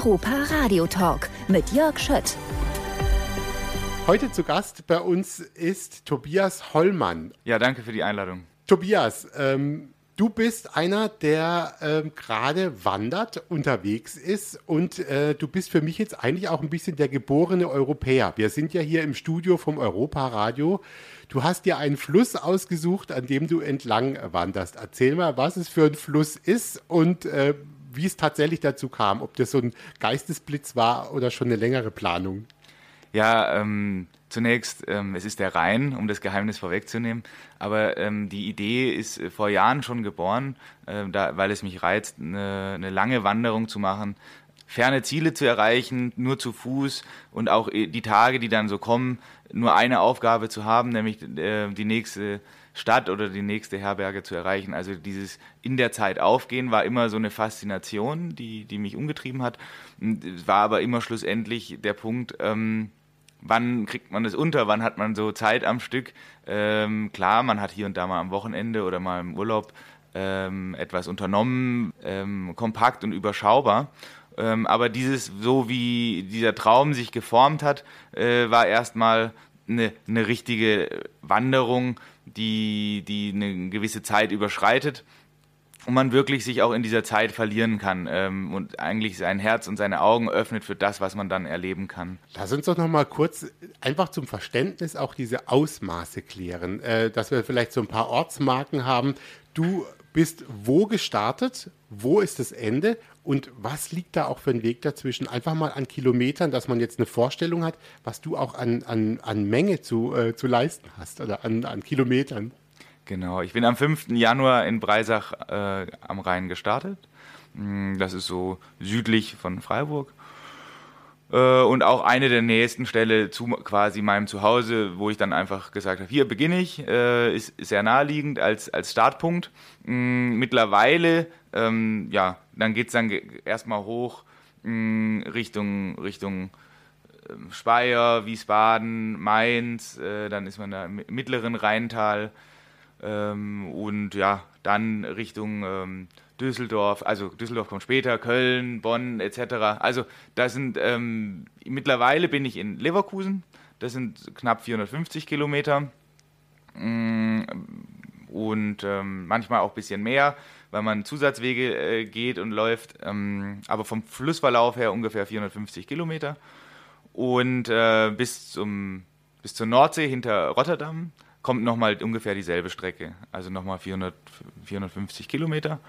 Europa Radio Talk mit Jörg Schött. Heute zu Gast bei uns ist Tobias Hollmann. Ja, danke für die Einladung. Tobias, ähm, Du bist einer, der ähm, gerade wandert, unterwegs ist und äh, du bist für mich jetzt eigentlich auch ein bisschen der geborene Europäer. Wir sind ja hier im Studio vom Europa-Radio. Du hast dir einen Fluss ausgesucht, an dem du entlang wanderst. Erzähl mal, was es für ein Fluss ist und äh, wie es tatsächlich dazu kam. Ob das so ein Geistesblitz war oder schon eine längere Planung. Ja, ähm, Zunächst, ähm, es ist der Rhein, um das Geheimnis vorwegzunehmen, aber ähm, die Idee ist äh, vor Jahren schon geboren, äh, da, weil es mich reizt, eine, eine lange Wanderung zu machen, ferne Ziele zu erreichen, nur zu Fuß und auch äh, die Tage, die dann so kommen, nur eine Aufgabe zu haben, nämlich äh, die nächste Stadt oder die nächste Herberge zu erreichen. Also dieses in der Zeit aufgehen war immer so eine Faszination, die, die mich umgetrieben hat. Es war aber immer schlussendlich der Punkt, ähm, wann kriegt man das unter, wann hat man so Zeit am Stück. Ähm, klar, man hat hier und da mal am Wochenende oder mal im Urlaub ähm, etwas unternommen, ähm, kompakt und überschaubar. Ähm, aber dieses, so wie dieser Traum sich geformt hat, äh, war erstmal eine, eine richtige Wanderung, die, die eine gewisse Zeit überschreitet und man wirklich sich auch in dieser Zeit verlieren kann ähm, und eigentlich sein Herz und seine Augen öffnet für das, was man dann erleben kann. Lass uns doch noch mal kurz einfach zum Verständnis auch diese Ausmaße klären, äh, dass wir vielleicht so ein paar Ortsmarken haben. Du bist wo gestartet, wo ist das Ende und was liegt da auch für ein Weg dazwischen? Einfach mal an Kilometern, dass man jetzt eine Vorstellung hat, was du auch an, an, an Menge zu, äh, zu leisten hast oder an, an Kilometern. Genau, ich bin am 5. Januar in Breisach äh, am Rhein gestartet. Mm, das ist so südlich von Freiburg. Äh, und auch eine der nächsten Stelle zu quasi meinem Zuhause, wo ich dann einfach gesagt habe, hier beginne ich, äh, ist sehr naheliegend als, als Startpunkt. Mm, mittlerweile, ähm, ja, dann geht es dann erstmal hoch mm, Richtung, Richtung ähm, Speyer, Wiesbaden, Mainz, äh, dann ist man da im mittleren Rheintal ähm, und ja, dann Richtung ähm, Düsseldorf, also Düsseldorf kommt später, Köln, Bonn etc. Also da sind ähm, mittlerweile bin ich in Leverkusen, das sind knapp 450 Kilometer. Mm, und ähm, manchmal auch ein bisschen mehr, weil man Zusatzwege äh, geht und läuft, ähm, aber vom Flussverlauf her ungefähr 450 Kilometer. Und äh, bis, zum, bis zur Nordsee hinter Rotterdam kommt nochmal ungefähr dieselbe Strecke, also nochmal 400, 450 Kilometer.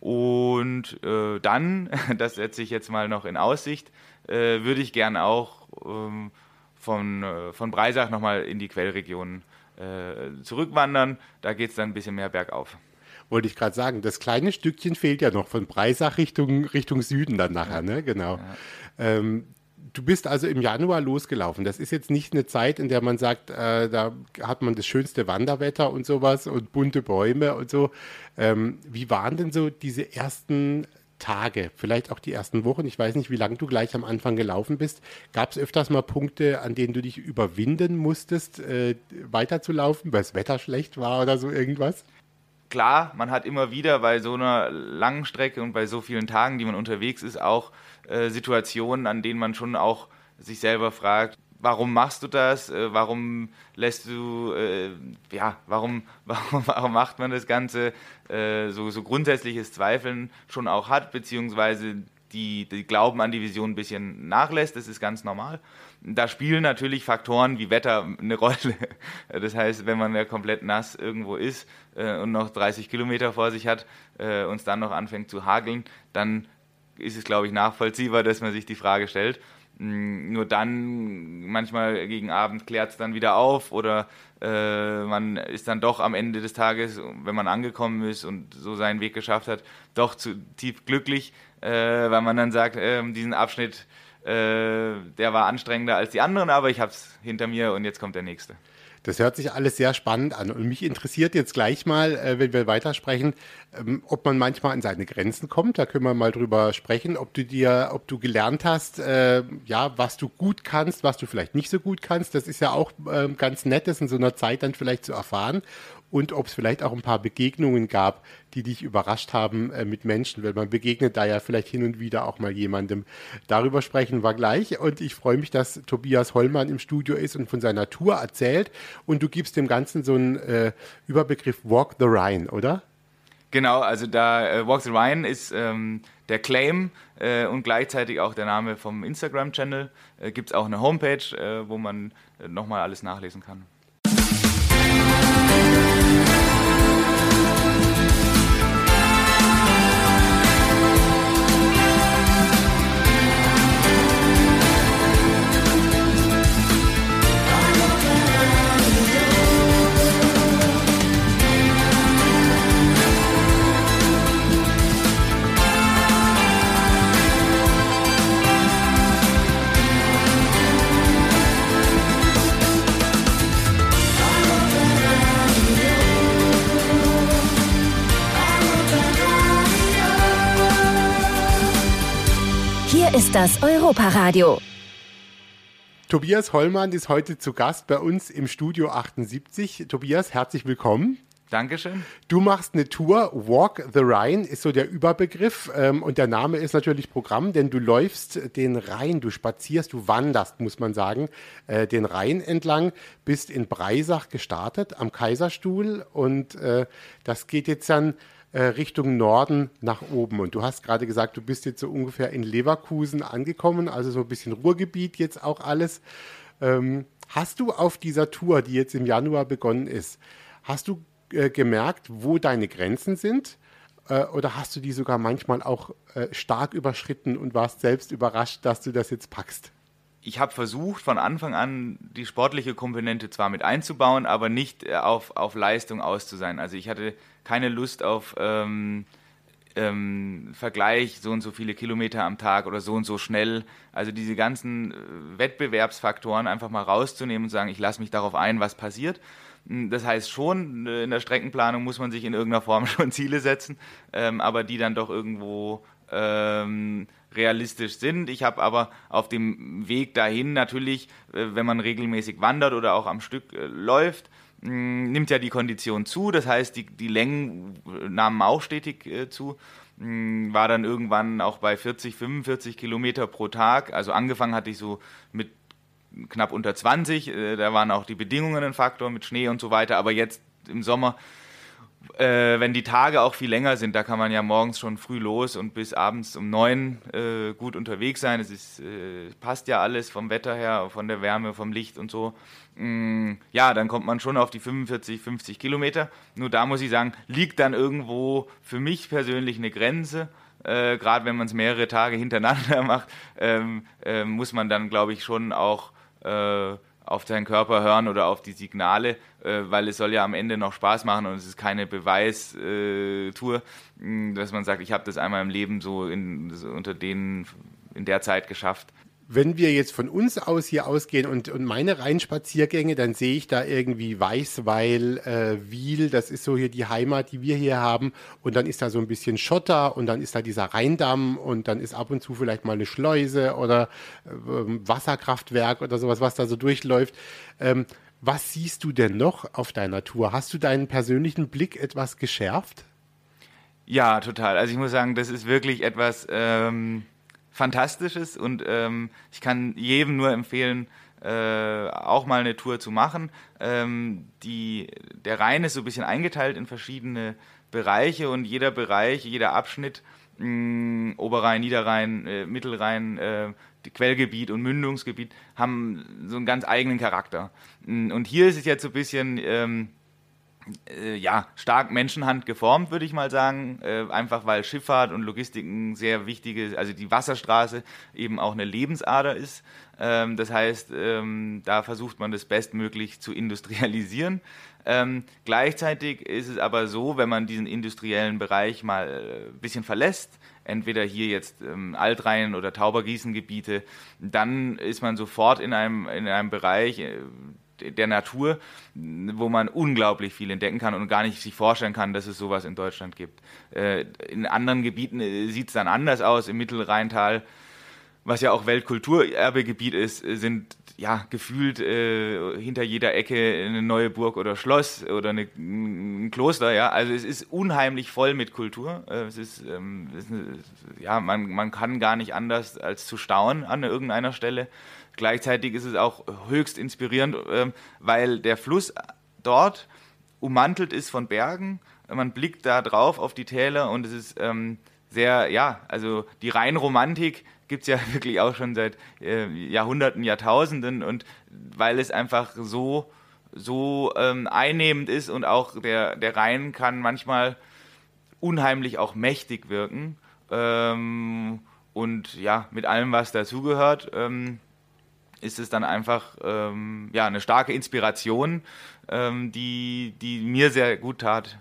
Und äh, dann, das setze ich jetzt mal noch in Aussicht, äh, würde ich gern auch ähm, von, äh, von Breisach nochmal in die Quellregion äh, zurückwandern. Da geht es dann ein bisschen mehr bergauf. Wollte ich gerade sagen, das kleine Stückchen fehlt ja noch von Breisach Richtung, Richtung Süden dann nachher, ja. ne? Genau. Ja. Ähm, Du bist also im Januar losgelaufen. Das ist jetzt nicht eine Zeit, in der man sagt, äh, da hat man das schönste Wanderwetter und sowas und bunte Bäume und so. Ähm, wie waren denn so diese ersten Tage, vielleicht auch die ersten Wochen? Ich weiß nicht, wie lange du gleich am Anfang gelaufen bist. Gab es öfters mal Punkte, an denen du dich überwinden musstest, äh, weiterzulaufen, weil das Wetter schlecht war oder so irgendwas? Klar, man hat immer wieder bei so einer langen Strecke und bei so vielen Tagen, die man unterwegs ist, auch äh, Situationen, an denen man schon auch sich selber fragt, warum machst du das? Äh, warum lässt du, äh, ja, warum, warum, warum macht man das Ganze? Äh, so, so grundsätzliches Zweifeln schon auch hat, beziehungsweise die, die Glauben an die Vision ein bisschen nachlässt, das ist ganz normal. Da spielen natürlich Faktoren wie Wetter eine Rolle. Das heißt, wenn man ja komplett nass irgendwo ist äh, und noch 30 Kilometer vor sich hat äh, und es dann noch anfängt zu hageln, dann ist es, glaube ich, nachvollziehbar, dass man sich die Frage stellt. Mm, nur dann, manchmal gegen Abend klärt es dann wieder auf oder äh, man ist dann doch am Ende des Tages, wenn man angekommen ist und so seinen Weg geschafft hat, doch zu tief glücklich, äh, weil man dann sagt, äh, diesen Abschnitt, äh, der war anstrengender als die anderen, aber ich habe es hinter mir und jetzt kommt der nächste. Das hört sich alles sehr spannend an. Und mich interessiert jetzt gleich mal, äh, wenn wir weitersprechen, ähm, ob man manchmal an seine Grenzen kommt. Da können wir mal drüber sprechen, ob du dir, ob du gelernt hast, äh, ja, was du gut kannst, was du vielleicht nicht so gut kannst. Das ist ja auch äh, ganz nett, das in so einer Zeit dann vielleicht zu erfahren. Und ob es vielleicht auch ein paar Begegnungen gab, die dich überrascht haben äh, mit Menschen, weil man begegnet da ja vielleicht hin und wieder auch mal jemandem. Darüber sprechen wir gleich und ich freue mich, dass Tobias Hollmann im Studio ist und von seiner Tour erzählt und du gibst dem Ganzen so einen äh, Überbegriff Walk the Rhine, oder? Genau, also da äh, Walk the Rhine ist ähm, der Claim äh, und gleichzeitig auch der Name vom Instagram-Channel. Äh, Gibt es auch eine Homepage, äh, wo man äh, nochmal alles nachlesen kann. Das Europaradio. Tobias Hollmann ist heute zu Gast bei uns im Studio 78. Tobias, herzlich willkommen. Dankeschön. Du machst eine Tour, Walk the Rhine ist so der Überbegriff ähm, und der Name ist natürlich Programm, denn du läufst den Rhein, du spazierst, du wanderst, muss man sagen, äh, den Rhein entlang, bist in Breisach gestartet am Kaiserstuhl und äh, das geht jetzt dann Richtung Norden nach oben. Und du hast gerade gesagt, du bist jetzt so ungefähr in Leverkusen angekommen, also so ein bisschen Ruhrgebiet jetzt auch alles. Ähm, hast du auf dieser Tour, die jetzt im Januar begonnen ist, hast du äh, gemerkt, wo deine Grenzen sind? Äh, oder hast du die sogar manchmal auch äh, stark überschritten und warst selbst überrascht, dass du das jetzt packst? Ich habe versucht, von Anfang an die sportliche Komponente zwar mit einzubauen, aber nicht äh, auf, auf Leistung aus zu sein. Also ich hatte keine Lust auf ähm, ähm, Vergleich, so und so viele Kilometer am Tag oder so und so schnell. Also diese ganzen äh, Wettbewerbsfaktoren einfach mal rauszunehmen und sagen, ich lasse mich darauf ein, was passiert. Hm, das heißt schon, äh, in der Streckenplanung muss man sich in irgendeiner Form schon Ziele setzen, ähm, aber die dann doch irgendwo ähm, realistisch sind. Ich habe aber auf dem Weg dahin natürlich, äh, wenn man regelmäßig wandert oder auch am Stück äh, läuft, mh, nimmt ja die Kondition zu. Das heißt, die, die Längen äh, nahmen auch stetig zu. Mh, war dann irgendwann auch bei 40, 45 Kilometer pro Tag. Also angefangen hatte ich so mit knapp unter 20. Äh, da waren auch die Bedingungen ein Faktor mit Schnee und so weiter. Aber jetzt im Sommer äh, wenn die Tage auch viel länger sind, da kann man ja morgens schon früh los und bis abends um neun äh, gut unterwegs sein. Es ist, äh, passt ja alles vom Wetter her, von der Wärme, vom Licht und so. Mm, ja, dann kommt man schon auf die 45, 50 Kilometer. Nur da muss ich sagen, liegt dann irgendwo für mich persönlich eine Grenze. Äh, Gerade wenn man es mehrere Tage hintereinander macht, ähm, äh, muss man dann, glaube ich, schon auch äh, auf seinen Körper hören oder auf die Signale, äh, weil es soll ja am Ende noch Spaß machen und es ist keine Beweistour, äh, dass man sagt, ich habe das einmal im Leben so, in, so unter denen in der Zeit geschafft wenn wir jetzt von uns aus hier ausgehen und, und meine Rheinspaziergänge, dann sehe ich da irgendwie Weißweil, äh, Wiel, das ist so hier die Heimat, die wir hier haben. Und dann ist da so ein bisschen Schotter und dann ist da dieser Rheindamm und dann ist ab und zu vielleicht mal eine Schleuse oder äh, Wasserkraftwerk oder sowas, was da so durchläuft. Ähm, was siehst du denn noch auf deiner Tour? Hast du deinen persönlichen Blick etwas geschärft? Ja, total. Also ich muss sagen, das ist wirklich etwas. Ähm Fantastisches und ähm, ich kann jedem nur empfehlen, äh, auch mal eine Tour zu machen. Ähm, die, der Rhein ist so ein bisschen eingeteilt in verschiedene Bereiche und jeder Bereich, jeder Abschnitt, mh, Oberrhein, Niederrhein, äh, Mittelrhein, äh, Quellgebiet und Mündungsgebiet, haben so einen ganz eigenen Charakter. Und hier ist es jetzt so ein bisschen... Ähm, äh, ja, stark Menschenhand geformt, würde ich mal sagen. Äh, einfach weil Schifffahrt und Logistik ein sehr wichtige, also die Wasserstraße eben auch eine Lebensader ist. Ähm, das heißt, ähm, da versucht man das bestmöglich zu industrialisieren. Ähm, gleichzeitig ist es aber so, wenn man diesen industriellen Bereich mal ein äh, bisschen verlässt, entweder hier jetzt ähm, Altrhein- oder Taubergießengebiete, dann ist man sofort in einem, in einem Bereich, äh, der Natur, wo man unglaublich viel entdecken kann und gar nicht sich vorstellen kann, dass es sowas in Deutschland gibt. Äh, in anderen Gebieten äh, sieht es dann anders aus. Im Mittelrheintal was ja auch Weltkulturerbegebiet ist, sind ja gefühlt äh, hinter jeder Ecke eine neue Burg oder Schloss oder eine, ein Kloster. Ja, also es ist unheimlich voll mit Kultur. Äh, es ist, ähm, es ist ja, man, man kann gar nicht anders als zu staunen an irgendeiner Stelle. Gleichzeitig ist es auch höchst inspirierend, äh, weil der Fluss dort ummantelt ist von Bergen. Man blickt da drauf auf die Täler und es ist ähm, sehr, ja, also die Rheinromantik gibt es ja wirklich auch schon seit äh, Jahrhunderten, Jahrtausenden und weil es einfach so, so ähm, einnehmend ist und auch der, der Rhein kann manchmal unheimlich auch mächtig wirken ähm, und ja, mit allem, was dazugehört, ähm, ist es dann einfach ähm, ja, eine starke Inspiration, ähm, die, die mir sehr gut tat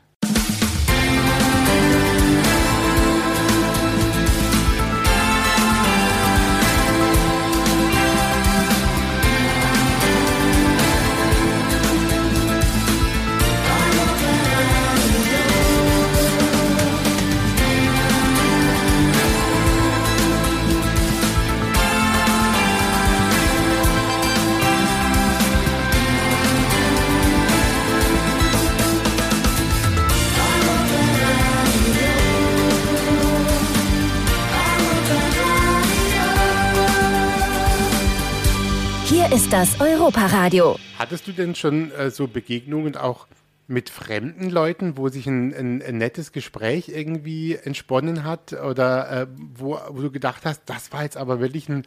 ist das Europaradio. Hattest du denn schon äh, so Begegnungen auch mit fremden Leuten, wo sich ein, ein, ein nettes Gespräch irgendwie entsponnen hat oder äh, wo, wo, du gedacht hast, das war jetzt aber wirklich ein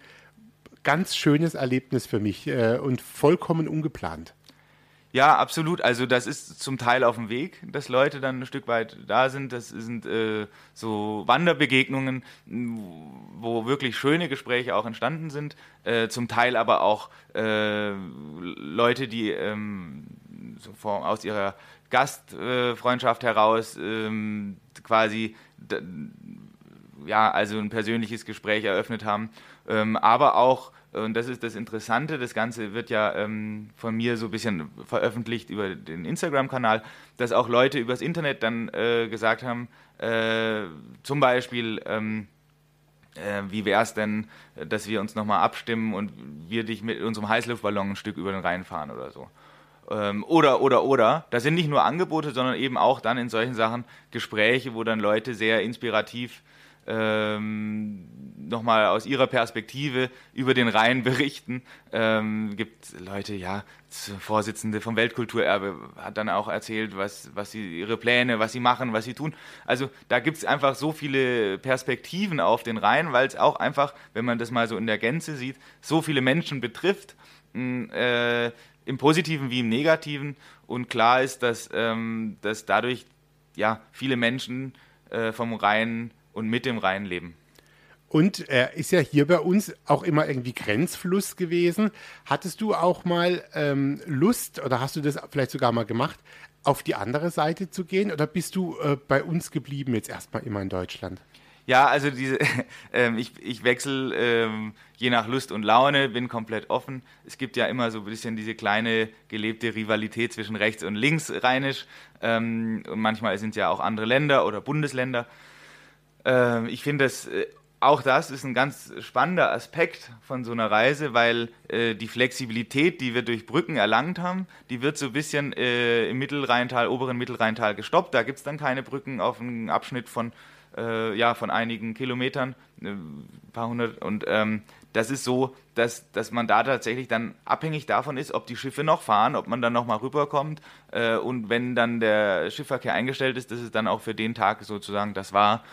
ganz schönes Erlebnis für mich äh, und vollkommen ungeplant? Ja, absolut. Also das ist zum Teil auf dem Weg, dass Leute dann ein Stück weit da sind. Das sind äh, so Wanderbegegnungen, wo wirklich schöne Gespräche auch entstanden sind. Äh, zum Teil aber auch äh, Leute, die ähm, so vor, aus ihrer Gastfreundschaft heraus ähm, quasi ja also ein persönliches Gespräch eröffnet haben, ähm, aber auch und das ist das Interessante, das Ganze wird ja ähm, von mir so ein bisschen veröffentlicht über den Instagram-Kanal, dass auch Leute übers Internet dann äh, gesagt haben, äh, zum Beispiel, ähm, äh, wie wäre es denn, dass wir uns nochmal abstimmen und wir dich mit unserem Heißluftballon ein Stück über den Rhein fahren oder so. Ähm, oder, oder, oder. Das sind nicht nur Angebote, sondern eben auch dann in solchen Sachen Gespräche, wo dann Leute sehr inspirativ ähm, nochmal aus ihrer Perspektive über den Rhein berichten. Ähm, gibt Leute, ja, Vorsitzende vom Weltkulturerbe hat dann auch erzählt, was, was sie, ihre Pläne, was sie machen, was sie tun. Also da gibt es einfach so viele Perspektiven auf den Rhein, weil es auch einfach, wenn man das mal so in der Gänze sieht, so viele Menschen betrifft. Äh, im Positiven wie im Negativen. Und klar ist, dass, ähm, dass dadurch ja, viele Menschen äh, vom Rhein und mit dem Rhein leben. Und er ist ja hier bei uns auch immer irgendwie Grenzfluss gewesen. Hattest du auch mal ähm, Lust oder hast du das vielleicht sogar mal gemacht, auf die andere Seite zu gehen? Oder bist du äh, bei uns geblieben jetzt erstmal immer in Deutschland? Ja, also diese, ähm, ich, ich wechsle ähm, je nach Lust und Laune, bin komplett offen. Es gibt ja immer so ein bisschen diese kleine gelebte Rivalität zwischen rechts und links rheinisch. Ähm, und manchmal sind es ja auch andere Länder oder Bundesländer. Ähm, ich finde das äh, auch das ist ein ganz spannender Aspekt von so einer Reise, weil äh, die Flexibilität, die wir durch Brücken erlangt haben, die wird so ein bisschen äh, im Mittelrheintal, oberen Mittelrheintal gestoppt. Da gibt es dann keine Brücken auf einem Abschnitt von, äh, ja, von einigen Kilometern, ein äh, paar hundert. Und ähm, das ist so, dass, dass man da tatsächlich dann abhängig davon ist, ob die Schiffe noch fahren, ob man dann nochmal rüberkommt. Äh, und wenn dann der Schiffverkehr eingestellt ist, dass es dann auch für den Tag sozusagen das war.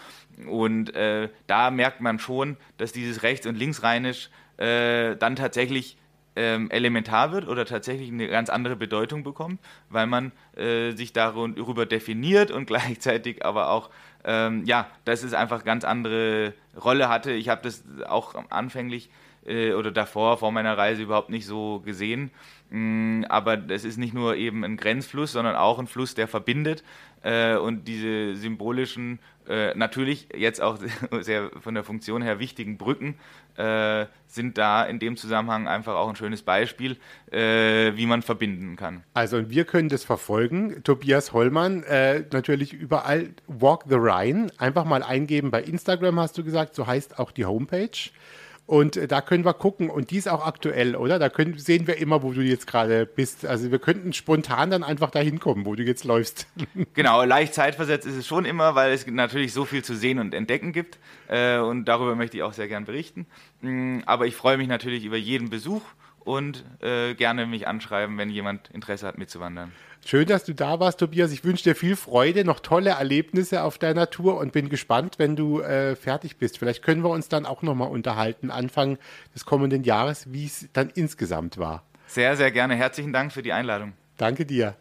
Und äh, da merkt man schon, dass dieses Rechts- und Linksrheinisch äh, dann tatsächlich ähm, elementar wird oder tatsächlich eine ganz andere Bedeutung bekommt, weil man äh, sich darüber definiert und gleichzeitig aber auch, ähm, ja, dass es einfach ganz andere Rolle hatte. Ich habe das auch anfänglich äh, oder davor, vor meiner Reise überhaupt nicht so gesehen. Mm, aber es ist nicht nur eben ein Grenzfluss, sondern auch ein Fluss, der verbindet. Äh, und diese symbolischen, äh, natürlich jetzt auch sehr von der Funktion her wichtigen Brücken äh, sind da in dem Zusammenhang einfach auch ein schönes Beispiel, äh, wie man verbinden kann. Also wir können das verfolgen. Tobias Hollmann, äh, natürlich überall Walk the Rhine. Einfach mal eingeben bei Instagram, hast du gesagt, so heißt auch die Homepage. Und äh, da können wir gucken. Und die ist auch aktuell, oder? Da können, sehen wir immer, wo du jetzt gerade bist. Also wir könnten spontan dann einfach dahin kommen, wo du jetzt läufst. Genau, leicht zeitversetzt ist es schon immer, weil es natürlich so viel zu sehen und entdecken gibt. Äh, und darüber möchte ich auch sehr gern berichten. Mm, aber ich freue mich natürlich über jeden Besuch und äh, gerne mich anschreiben, wenn jemand Interesse hat, mitzuwandern. Schön, dass du da warst, Tobias. Ich wünsche dir viel Freude, noch tolle Erlebnisse auf deiner Tour und bin gespannt, wenn du äh, fertig bist. Vielleicht können wir uns dann auch nochmal unterhalten, Anfang des kommenden Jahres, wie es dann insgesamt war. Sehr, sehr gerne. Herzlichen Dank für die Einladung. Danke dir.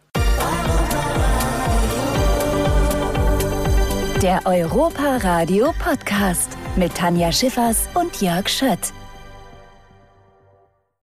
Der Europa Radio Podcast mit Tanja Schiffers und Jörg Schött.